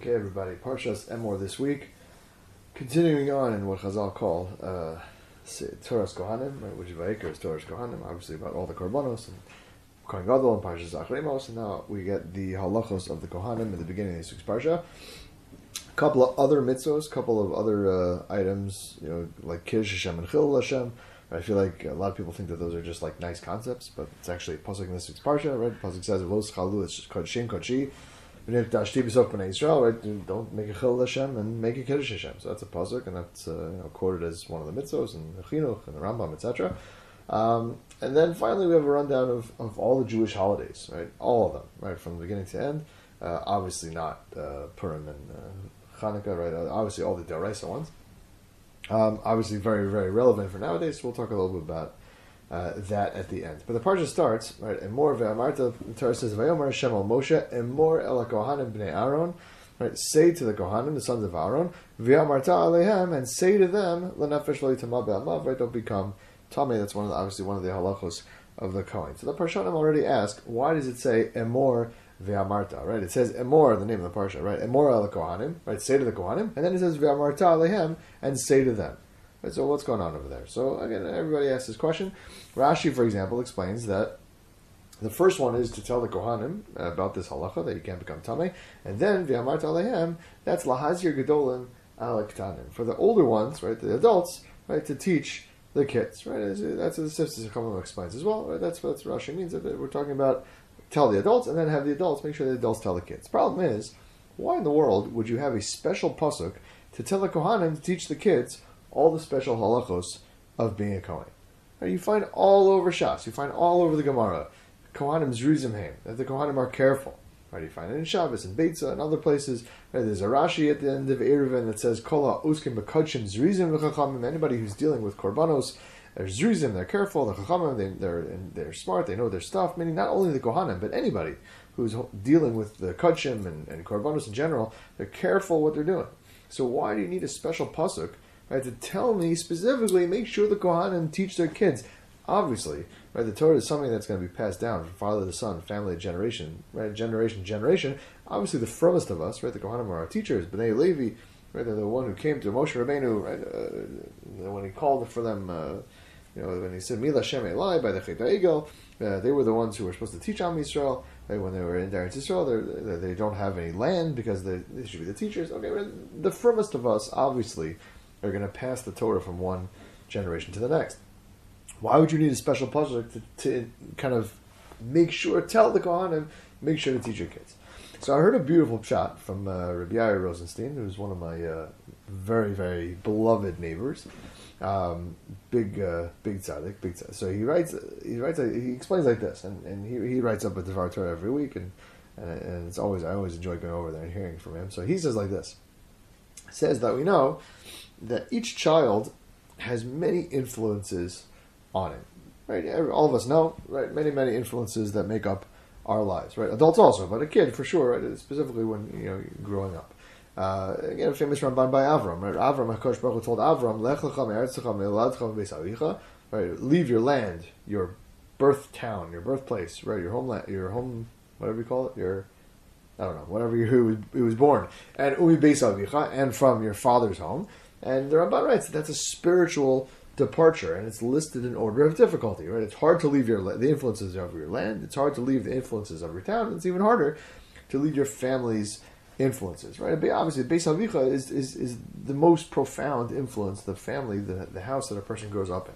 Okay, everybody. Parshas Emor this week. Continuing on in what Chazal call uh, Toras Kohanim, right, which is Vayikra is Toras Kohanim, obviously about all the Korbanos and Kohen Gadol and Parshas Acharei Mos, and now we get the halachos of the Kohanim at the beginning of this week's Parsha. A couple of other mitzvos, a couple of other uh, items, you know, like Kiddush Hashem and Chil Hashem. I feel like a lot of people think that those are just like nice concepts, but it's actually pasuk in this week's parsha, right? Pasuk says, "Los chalu," it's kodshim kodshi. Israel, right? Don't make a chil Hashem and make a kiddush Hashem. So that's a pasuk, and that's uh, you know, quoted as one of the mitzvos and the chinuch and the Rambam, etc. Um, and then finally, we have a rundown of, of all the Jewish holidays, right? All of them, right, from the beginning to end. Uh, obviously, not uh, Purim and uh, Hanukkah, right? Uh, obviously, all the Daraisa ones. Um, obviously, very, very relevant for nowadays. So we'll talk a little bit about uh, that at the end. But the parsha starts right. And more ve'amarta. The Torah says ve'omer Hashem Moshe and more el kohanim bnei Aaron. Right, say to the kohanim, the sons of Aaron, ve'amarta alehem, and say to them, lenefesh lo yitama be'amav. Right, don't become tame. That's one of the, obviously one of the halachos of the Kohen. So the Parshanim already asked, why does it say emor ve'amarta? Right, it says emor, the name of the parsha. Right, emor el kohanim. Right, say to the kohanim, and then it says ve'amarta alehem, and say to them. Right, so what's going on over there? So again, everybody asks this question. Rashi, for example, explains that the first one is to tell the Kohanim about this halacha that you can't become tamei, and then v'amart alehem that's lahazir gedolim alektanim for the older ones, right, the adults, right, to teach the kids, right. That's what the Sifsei Chachamim explains as well. Right? That's what Rashi means. That we're talking about tell the adults and then have the adults make sure the adults tell the kids. Problem is, why in the world would you have a special pasuk to tell the Kohanim to teach the kids all the special halachos of being a Kohen. You find all over Shas, you find all over the Gemara, Kohanim Zruzimheim, that the Kohanim are careful. Right, you find it in Shabbos and Beitza and other places. Right, there's a Rashi at the end of Eruvin that says, Kola uskim bekudshim zrizim v'chachamim. Anybody who's dealing with korbanos, they're zrizim, they're careful, they're chachamim, they, they're, they're smart, they know their stuff. Meaning not only the Kohanim, but anybody who's dealing with the kudshim and, and korbanos in general, they're careful what they're doing. So why do you need a special pasuk right, to tell me specifically, make sure the Kohanim teach their kids. Obviously, right, the Torah is something that's going to be passed down from father to son, family to generation, right, generation to generation. Obviously, the firmest of us, right, the Kohanim are our teachers. Bnei Levi, right, they're the one who came to Moshe Rabbeinu, right, uh, when he called for them, uh, you know, when he said Mila Shem Eli by the Chet Egel, uh, they were the ones who were supposed to teach Am Yisrael. Right, when they were in Eretz Yisrael, they don't have any land because they, they should be the teachers. Okay, the firmest of us, obviously, are going to pass the Torah from one generation to the next. Why would you need a special project to, to kind of make sure, tell the Kohanim, make sure to teach your kids? So I heard a beautiful shot from uh, Rabbi Yair Rosenstein, who's one of my uh, very, very beloved neighbors. Um, big, uh, big tzaddik, big tzaddik. So he writes, he writes, he explains like this, and, and he, he writes up a Devar Torah every week, and, and, and it's always, I always enjoy going over there and hearing from him. So he says like this, says that we know that each child has many influences on it. Right? All of us know, right? Many, many influences that make up our lives, right? Adults also, but a kid for sure, right? Specifically when you know growing up. Uh, again, a famous Ramban by Avram, right? Avram, Hakadosh Baruch told Avram, "Lech lecha right? Leave your land, your birth town, your birthplace, right? Your homeland, your home, whatever you call it, your I don't know, whatever you who was, who was born, and umi beis avicha, and from your father's home, and the Ramban writes that that's a spiritual departure, and it's listed in order of difficulty. Right? It's hard to leave your the influences of your land. It's hard to leave the influences of your town. It's even harder to leave your family's influences. Right? Obviously, Beis Avicha is, is is the most profound influence. The family, the the house that a person grows up in.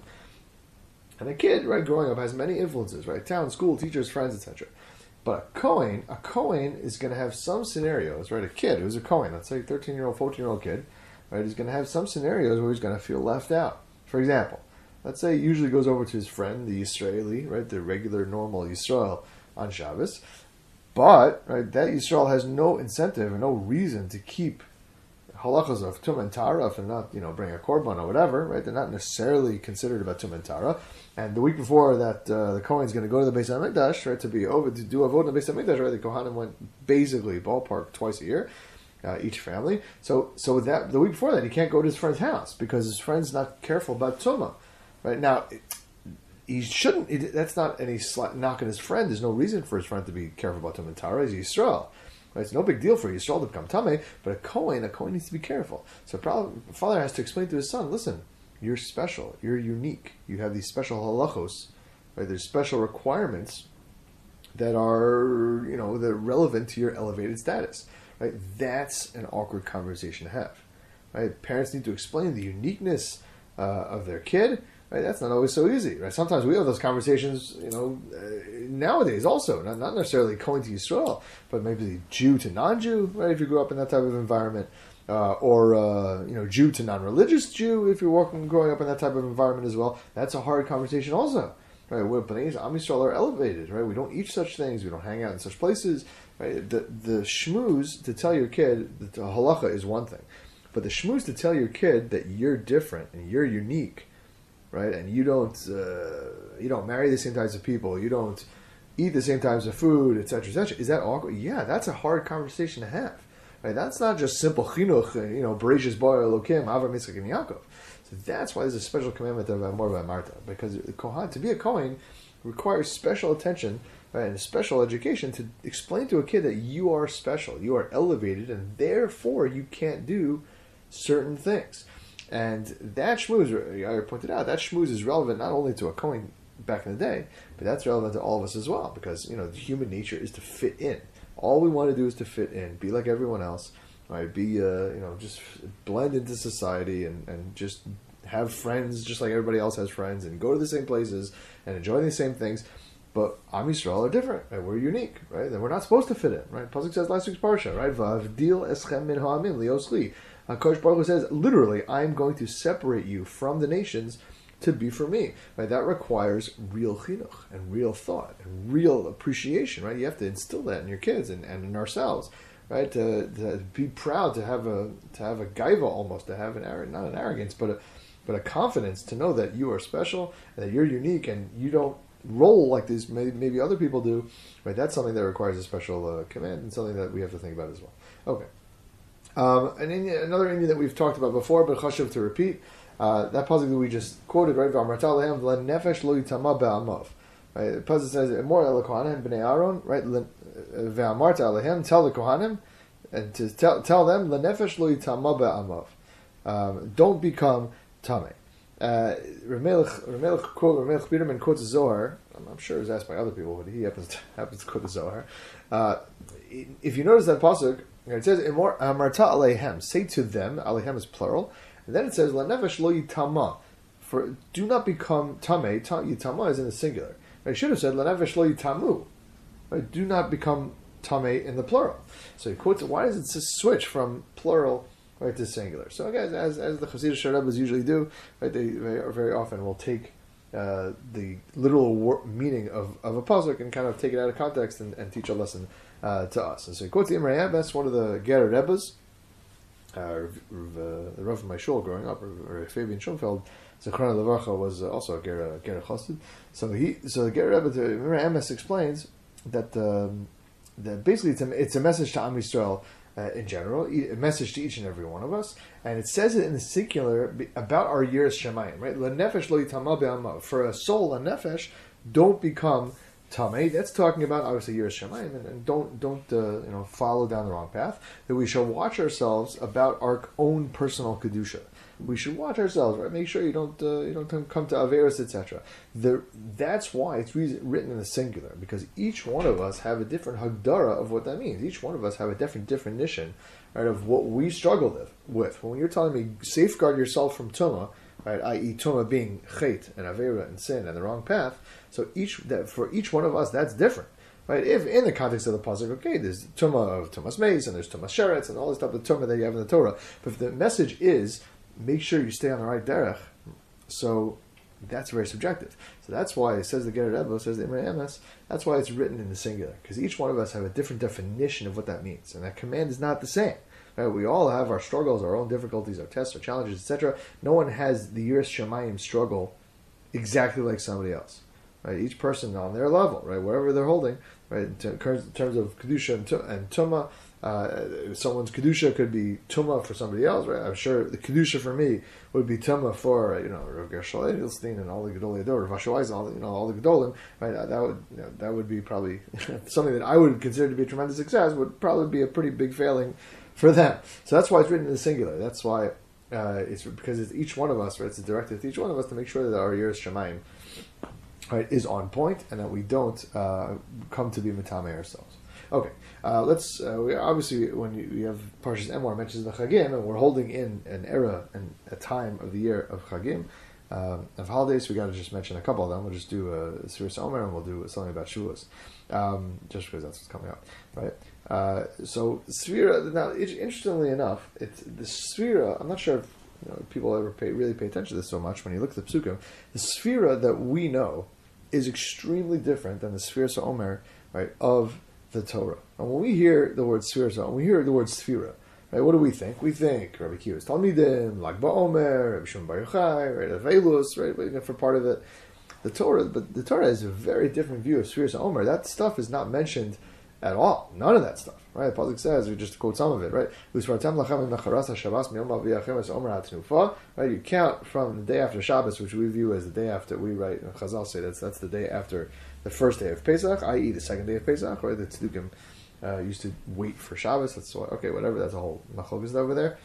And a kid, right, growing up has many influences, right? Town, school, teachers, friends, etc. But a Kohen, a Kohen is going to have some scenarios, right? A kid who's a Kohen, let's say 13 year old, 14 year old kid, right, he's going to have some scenarios where he's going to feel left out. For example, let's say he usually goes over to his friend, the Israeli, right, the regular, normal Yisrael on Shabbos, but right, that Yisrael has no incentive and no reason to keep halachas of tum and tara they're not, you know, bring a korban or whatever, right? They're not necessarily considered about tum and tara. And the week before that, uh, the Kohen's going to go to the Beis Hamikdash, right, to be over to do a vote in the Beis Hamikdash, right? The Kohanim went basically ballpark twice a year uh, each family. So so that the week before that, he can't go to his friend's house because his friend's not careful about tuma. Right now, he shouldn't. He, that's not any knock on his friend. There's no reason for his friend to be careful about tuma and tara. He's Yisrael. Right? It's no big deal for Yisrael to become Tameh, but a Kohen, a Kohen needs to be careful. So father has to explain to his son, listen, you're special, you're unique, you have these special halachos, right? There's special requirements that are, you know, that are relevant to your elevated status, right? That's an awkward conversation to have, right? Parents need to explain the uniqueness uh, of their kid, right? That's not always so easy, right? Sometimes we have those conversations, you know, uh, nowadays also, not, not necessarily going to Israel, but maybe Jew to non-Jew, right? If you grew up in that type of environment, uh, or uh, you know, Jew to non-religious Jew, if you're working, growing up in that type of environment as well, that's a hard conversation also. Right, where Bnei Am Yisrael are elevated, right? We don't eat such things. We don't hang out in such places. Right? The the shmooze to tell your kid that the halacha is one thing, but the shmooze to tell your kid that you're different and you're unique, right? And you don't uh, you don't marry the same types of people. You don't eat the same types of food, etc., etc. Is that awkward? Yeah, that's a hard conversation to have. Right? That's not just simple chinuch, you know, Bereshis Bar Elokim, Avram Yitzchak and Yaakov. So that's why there's a special commandment of Amor Marta, because Kohan, to be a Kohen requires special attention and special education to explain to a kid that you are special, you are elevated, and therefore you can't do certain things. And that schmooze, I pointed out, that schmooze is relevant not only to a Kohen back in the day, but that's relevant to all of us as well, because you know human nature is to fit in. All we want to do is to fit in, be like everyone else, right? Be, uh, you know, just blend into society and, and just have friends just like everybody else has friends and go to the same places and enjoy the same things. But Am Yisrael are different, right? We're unique, right? And we're not supposed to fit in, right? Pasuk says last week's parsha, right? Vavdil eschem min ha'amim liosli. Kosh Baruch says, literally, I'm going to separate you from the nations to be for me. Right? That requires real chinuch and real thought and real appreciation, right? You have to instill that in your kids and, and in ourselves right? To, to be proud, to have a to have a gaiva almost, to have an not an arrogance, but a but a confidence to know that you are special and that you're unique and you don't roll like these maybe, other people do. Right? That's something that requires a special uh, command and something that we have to think about as well. Okay. Um, and Indian, another Indian that we've talked about before, but chashuv to repeat, uh, that puzzle that we just quoted, right? V'amarta lehem nefesh lo yitama be'amav. Right? The puzzle says, "More el kohanim b'nei Aaron." Right? Ve'amarta alehem, tell the kohanim, and to tell tell them, "Lenefesh lo yitama be'amav." Um, don't become tame. Uh, Ramelech Ramelech Biderman quotes Zohar. I'm, sure it was asked by other people, but he happens to, happens to quote Zohar. Uh, if you notice that pasuk, it says "Amarta alehem," say to them. Alehem is plural, and then it says "Lanefesh lo yitama." For do not become tame. Yitama is in the singular. I should have said "Lanefesh lo yitamu." Do not become tame in the plural. So he quotes. Why does it switch from plural? Right to singular. So again, as, as the Hasidic Rebbe's usually do, right, they very, very often will take uh, the literal wor- meaning of, of a pasuk and kind of take it out of context and, and teach a lesson uh, to us. And so he quotes the Imre That's one of the Ger Rebbe's, uh, the Rav of my shul growing up, or Fabian Schonfeld, Zechron Levarcha was also a Ger, Ger Chassid. So he, so the Ger Rebbe, the Imre explains that, um, that basically it's a, it's a message to Am Yisrael uh, in general, a message to each and every one of us, and it says it in the singular about our Yiras shemayim, right? Lenefesh lo For a soul, a nefesh, don't become tamei. That's talking about obviously Yiras shemayim, and, and, don't don't uh, you know follow down the wrong path. That we shall watch ourselves about our own personal kedusha we should watch ourselves, right? Make sure you don't uh, you don't come to Averis, etc. That's why it's written in the singular because each one of us have a different hagdara of what that means. Each one of us have a different definition, right, of what we struggle with. When you're telling me safeguard yourself from tuma, right, i.e. tuma being chait and avera and sin and the wrong path. So each that for each one of us, that's different right? If in the context of the pasuk, okay, there's tuma of tumas mace and there's tumas sheretz and all this stuff of tuma that you have in the Torah. But if the message is make sure you stay on the right derech. So that's very subjective. So that's why it says the Ger Rebbe says the Emes. That's why it's written in the singular because each one of us have a different definition of what that means, and that command is not the same. Right? We all have our struggles, our own difficulties, our tests, our challenges, etc. No one has the Yiras Shemayim struggle exactly like somebody else. Right? Each person on their level, right, wherever they're holding, right? In terms of kedusha and, and tuma, uh, someone's kedusha could be tuma for somebody else, right? I'm sure the kedusha for me would be tuma for you know Rav Gershel Edelstein and all the Gedolei Dor, Rav Asher all you know all the Gedolim, right? That would you know, that would be probably something that I would consider to be a tremendous success. Would probably be a pretty big failing for them. So that's why it's written in the singular. That's why uh, it's because it's each one of us, right? It's directed to each one of us to make sure that our ears Shemaim right, is on point and that we don't uh, come to be mitame ourselves. Okay, uh, let's. Uh, we obviously, when you, have Parshas Emor mentions the Chagim, and we're holding in an era and a time of the year of Chagim. Um, of holidays, we got to just mention a couple of them. We'll just do a uh, Sfiras Omer and we'll do something about Shavuos, um, just because that's what's coming up, right? Uh, so Sphira. Now, interestingly enough, it's the Sphira. I'm not sure if you know, people ever pay, really pay attention to this so much. When you look at the Psukim, the Sphira that we know is extremely different than the Sphira Omer, right, of the Torah. And when we hear the word Sphira, when we hear the word Sphira, right, what do we think? We think Rabbi Kiva's Talmidim, Lag BaOmer, Rabbi Shimon Bar Yochai, right, Avelus, right, for part of the, the Torah. But the Torah has a very different view of Sphira Omer. That stuff is not mentioned at all. None of that stuff. Right? The Pasuk says, we just quote some of it, right? Right? You count from the day after Shabbos, which we view as the day after we write Chazal say that's that's the day after the first day of Pesach, i.e., the second day of Pesach, right? The Tzedukim uh, used to wait for Shabbos. That's why, okay, whatever. That's a whole machlokes over there.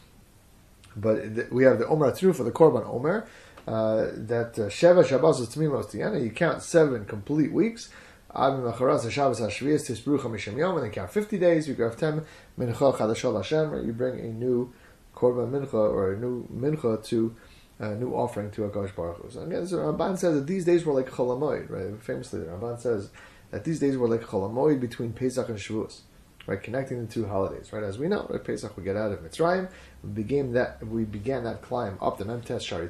But the, we have the Omer Atru for the Korban Omer. Uh, that uh, Sheva Shabbos is Tmimos Tiana. You count seven complete weeks. And then count 50 days. You grab 10 mincha chadashal Hashem. You bring a new korban mincha or a new mincha to a new offering to Akash Baruch Hu. So again, so Ramban says that these days were like Chol Hamoed, right? Famously, the Ramban says that these days were like Chol Hamoed between Pesach and Shavuos, right? Connecting the two holidays, right? As we know, right? Pesach we get out of Mitzrayim, we began that we began that climb up the Memtes Shari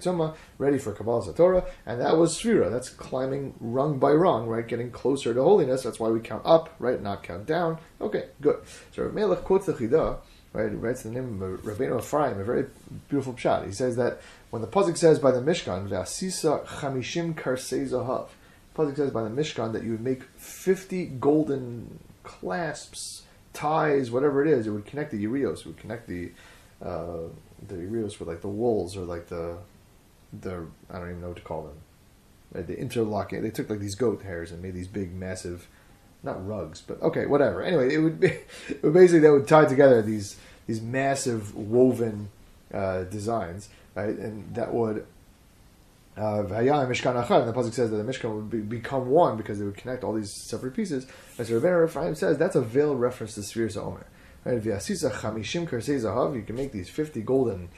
ready for Kabbalah Torah, and that was Sfira. That's climbing rung by rung, right? Getting closer to holiness. That's why we count up, right? Not count down. Okay, good. So Melech quotes the Chidah right? Writes the name of Rabbeinu Ephraim, a very beautiful pshat. He says that when the Pasuk says by the Mishkan, V'asisa chamishim karsei zahav, Pasuk says by the Mishkan that you would make 50 golden clasps, ties, whatever it is, it would connect the Urios, it would connect the uh, the Urios with like the wools or like the, the I don't even know what to call them. The interlocking, they took like these goat hairs and made these big, massive, not rugs, but okay, whatever. Anyway, it would be, basically, they would tie together these, these massive woven uh, designs right? And that would Mishkan Achad, and the pasuk says that the Mishkan would be, become one because they would connect all these separate pieces. As Rebbeinu Ephraim says, that's a veiled reference to Sfiras Omer. Right? zahav, you can make these fifty golden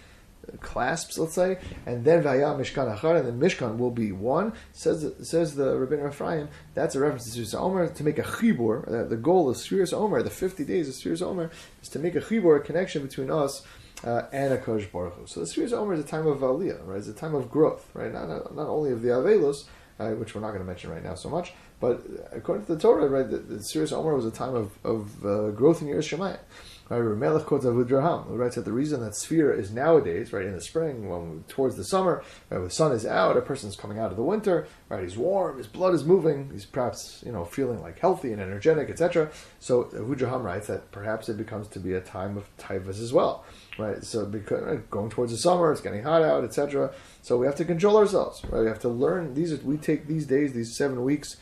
clasps, let's say, and then Vaya Mishkan Achad, and then Mishkan will be one. Says says the Rebbeinu Ephraim, that's a reference to Sfiras Omer to make a chibur. Uh, the goal of Sfiras Omer, the fifty days of Sfiras Omer, is to make a chibur, a connection between us uh, and a Kodesh Baruch Hu. So the Sfiras Omer is a time of Aliyah, right? It's a time of growth, right? Not, not only of the Avelos, uh, which we're not going to mention right now so much, but according to the Torah, right, the, the Sfiras Omer was a time of, of uh, growth in Yerush Shemayim. Right, Melech quotes Avudraham, who writes that the reason that Sphira is nowadays, right, in the spring, when towards the summer, right, when the sun is out, a person's coming out of the winter, right, he's warm, his blood is moving, he's perhaps, you know, feeling like healthy and energetic, etc. So Avudraham writes that perhaps it becomes to be a time of taivas as well right? So because going towards the summer, it's getting hot out, etc. So we have to control ourselves, right? We have to learn these. We take these days, these seven weeks,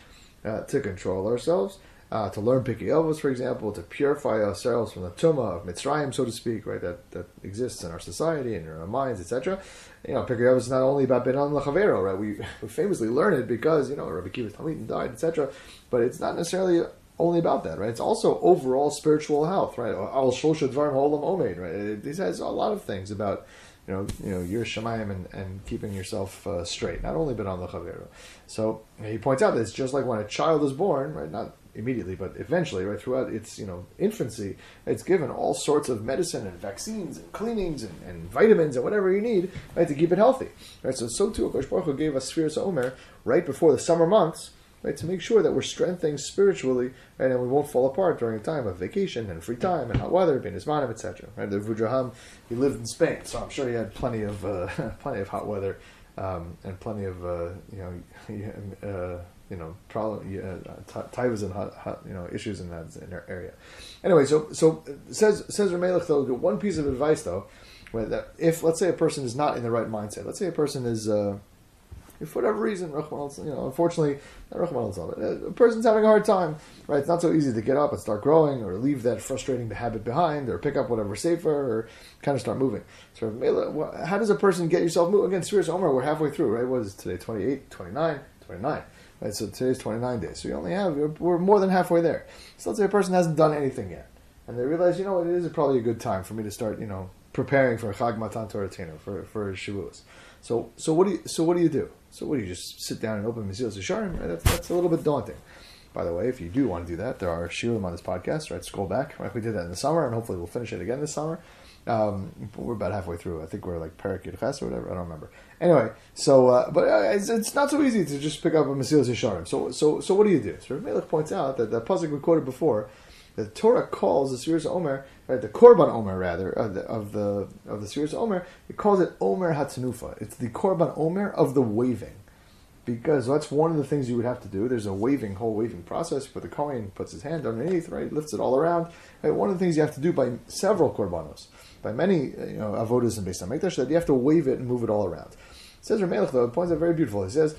uh, to control ourselves. Uh, to learn Pirkei for example, to purify ourselves from the tumah of Mitzrayim, so to speak, right, that, that exists in our society and in our minds, etc. You know, Pirkei is not only about Benan Lachavero, right? We, we famously learn it because, you know, Rabbi Kiva Talmid died, etc. But it's not necessarily only about that, right? It's also overall spiritual health, right? Al Shosha Dvarim Olam right? This has a lot of things about, you know, you know, your Shemayim and, and keeping yourself uh, straight, not only but on the Chavero. So he points out that it's just like when a child is born, right? Not immediately, but eventually, right throughout its you know infancy, it's given all sorts of medicine and vaccines and cleanings and, and vitamins and whatever you need, right, to keep it healthy, right? So so too, Akash Baruch Hu gave us Sfiras Omer right before the summer months right? To make sure that we're strengthening spiritually, right, and we won't fall apart during a time of vacation and free time and hot weather, being Ismanim, etc. Right? The Vudraham, he lived in Spain, so I'm sure he had plenty of uh, plenty of hot weather um, and plenty of uh, you know uh, you know problem uh, tivas and hot, hot, you know issues in that in area. Anyway, so so says says Ramelech though one piece of advice though, where that if let's say a person is not in the right mindset, let's say a person is. Uh, if for whatever reason, you know, unfortunately, not a person's having a hard time, right? It's not so easy to get up and start growing, or leave that frustrating habit behind, or pick up whatever safer, or kind of start moving. So, how does a person get yourself moving? Again, Sfiras Omer, we're halfway through, right? What is today? 28, 29, 29. Right, so today's 29 days. So you only have, we're more than halfway there. So let's say a person hasn't done anything yet. And they realize, you know what, it is probably a good time for me to start, you know, preparing for Chag Matan Torah for, for Shavuos. So, so what do you, so what do you do? So what do you just sit down and open Mesilas Yesharim? Right? That's, that's a little bit daunting. By the way, if you do want to do that, there are shiurim on this podcast. Right, scroll back. Right, we did that in the summer, and hopefully we'll finish it again this summer. Um, we're about halfway through. I think we're like Perik Ches or whatever. I don't remember. Anyway, so uh, but uh, it's, it's, not so easy to just pick up a Mesilas Yesharim. So so so what do you do? So Melech points out that the pasuk we quoted before, the Torah calls the Sfiras Omer, right, the Korban Omer rather of the of the of the Sfiras Omer, it calls it Omer Hatzanufa. It's the Korban Omer of the waving because that's one of the things you would have to do. There's a waving, whole waving process. But the Kohen puts his hand underneath, right, lifts it all around. Right? One of the things you have to do by several korbanos, by many you know avodas and based on mikdash, that you have to wave it and move it all around. Says Ramelech though, it points out very beautiful. He says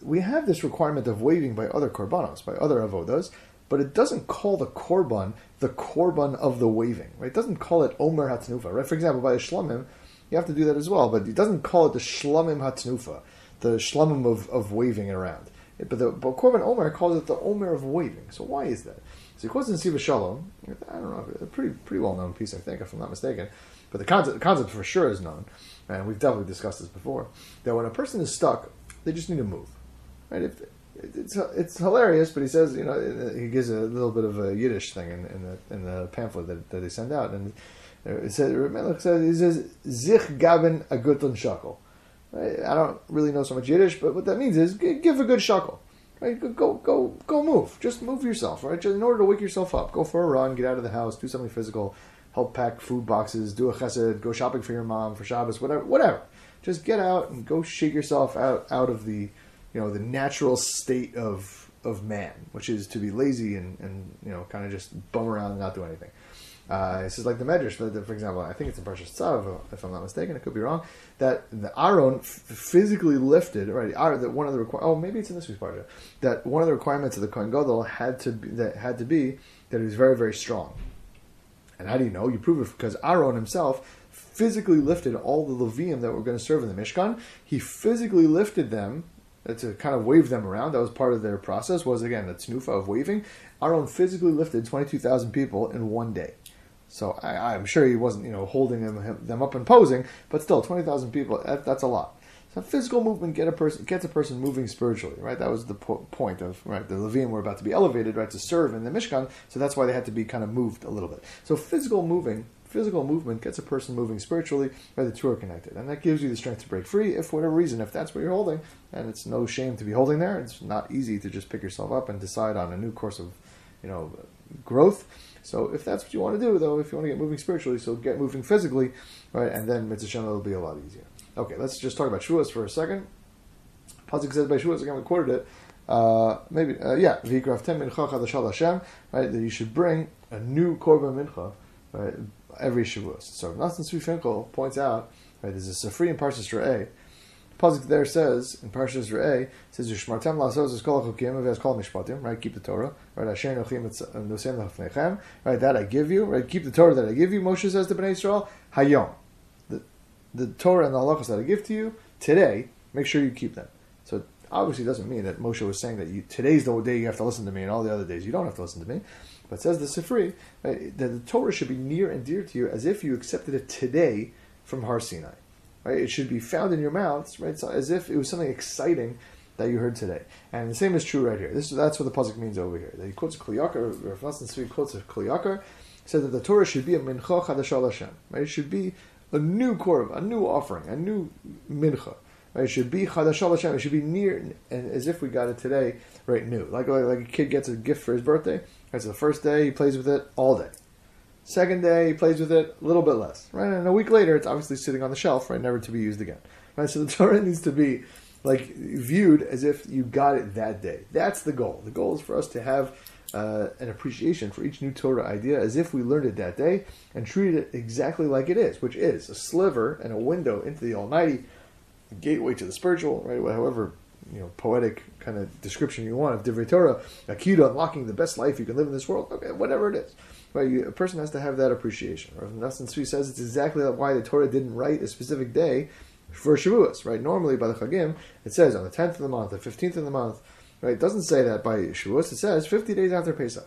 we have this requirement of waving by other korbanos, by other avodas, but it doesn't call the korban the korban of the waving. Right? It doesn't call it Omer Hatnufa. Right? For example, by the shlamim, you have to do that as well, but it doesn't call it the shlamim Hatnufa the shlomim of, of waving around. But the but Korban Omer calls it the Omer of waving. So why is that? So he quotes in Siva Shalom. I don't know, a pretty pretty well known piece, I think, if I'm not mistaken. But the concept, the concept for sure is known, and we've definitely discussed this before. That when a person is stuck, they just need to move. Right? If, it's it's hilarious, but he says you know he gives a little bit of a Yiddish thing in, in the in the pamphlet that, that they send out, and it says he says zich gaben a gutun shakel. I don't really know so much Yiddish, but what that means is give a good shuckle. Right? Go, go, go, move. Just move yourself. Right? Just in order to wake yourself up, go for a run, get out of the house, do something physical, help pack food boxes, do a chesed, go shopping for your mom for Shabbos, whatever, whatever. Just get out and go shake yourself out out of the, you know, the natural state of of man, which is to be lazy and, and you know, kind of just bum around and not do anything. Uh, this is like the Medrash, for, for example. I think it's in Parshas Tzav, if I'm not mistaken. It could be wrong. That the Aaron physically lifted, right? That one of the requir- oh maybe it's in this week's Parsha. That one of the requirements of the Kohen Gadol had to be, that had to be that he was very very strong. And how do you know? You prove it because Aaron himself physically lifted all the Levium that were going to serve in the Mishkan. He physically lifted them uh, to kind of wave them around. That was part of their process. Was again the tnufa of waving. Aaron physically lifted twenty two thousand people in one day. So I, am sure he wasn't, you know, holding them, them up and posing, but still, twenty thousand people. That, that's a lot. So physical movement get a person gets a person moving spiritually, right? That was the po- point of right. The Levim were about to be elevated, right, to serve in the Mishkan, so that's why they had to be kind of moved a little bit. So physical moving, physical movement gets a person moving spiritually, right? The two are connected, and that gives you the strength to break free. If for whatever reason, if that's what you're holding, and it's no shame to be holding there, it's not easy to just pick yourself up and decide on a new course of, you know, growth so if that's what you want to do, though, if you want to get moving spiritually, so get moving physically, right, and then mitzvah will be a lot easier. Okay, let's just talk about Shavuos for a second. Pasuk says by Shavuos, again we quoted it, uh, maybe, uh, yeah, V'yikraf tem mincha chadashal Hashem, right, that you should bring a new korban mincha, right, every Shavuos. So Nathan Svi points out, right, there's a Sifri in Parshas Re'eh, Pasuk there says in Parshas Re'eh says Yishmartem lasos es kol chukim v'es kol mishpatim right keep the Torah right Asher nochim nosem lefnechem right that I give you right keep the Torah that I give you Moshe says to Bnei Israel Hayom the Torah and the halachas that I give to you today make sure you keep them so obviously doesn't mean that Moshe was saying that you today's the day you have to listen to me and all the other days you don't have to listen to me but says the Sifri right, that the Torah should be near and dear to you as if you accepted it today from Har Sinai Right? It should be found in your mouths, right? So as if it was something exciting that you heard today. And the same is true right here. This that's what the pasuk means over here. That he quotes Kli Yakar, Rav Nassim Tzvi quotes Kli Yakar, said that the Torah should be a mincha chadashal Hashem. Right? It should be a new korv, a new offering, a new mincha. Right? It should be chadashal Hashem. It should be near, and as if we got it today, right? New, like, like like a kid gets a gift for his birthday. That's the first day he plays with it all day. Second day, he plays with it a little bit less, right? And a week later, it's obviously sitting on the shelf, right, never to be used again, right? So the Torah needs to be like viewed as if you got it that day. That's the goal. The goal is for us to have uh, an appreciation for each new Torah idea as if we learned it that day and treat it exactly like it is, which is a sliver and a window into the Almighty, a gateway to the spiritual, right? However, you know, poetic kind of description you want of Divrei Torah, a key to unlocking the best life you can live in this world. Okay, whatever it is. Right, you, a person has to have that appreciation. Rav Nassim Tzvi says it's exactly why the Torah didn't write a specific day for Shavuos, right? Normally by the Chagim, it says on the 10th of the month, the 15th of the month, right? It doesn't say that by Shavuos, it says 50 days after Pesach,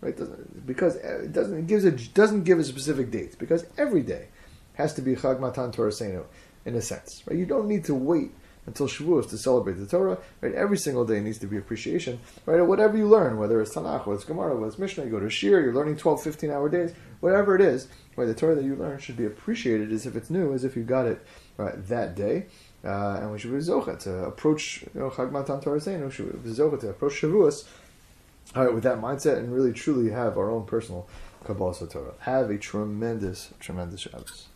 right? Because it doesn't, it gives a, doesn't give a specific date, because every day has to be Chag Matan Torah Seinu, in a sense, right? You don't need to wait until Shavuos to celebrate the Torah. Right, every single day needs to be appreciation. Right, whatever you learn, whether it's Tanakh, whether it's Gemara, whether it's Mishnah, you go to Shir, you're learning 12, 15 hour days, whatever it is. Right, the Torah that you learn should be appreciated as if it's new, as if you got it right, that day. Uh, and we should be zocha to approach you know, Chag Matan Torah Seinu, should be zocha to approach Shavuos. All right, with that mindset, and really truly have our own personal Kabbalah Torah. Have a tremendous, tremendous Shabbos.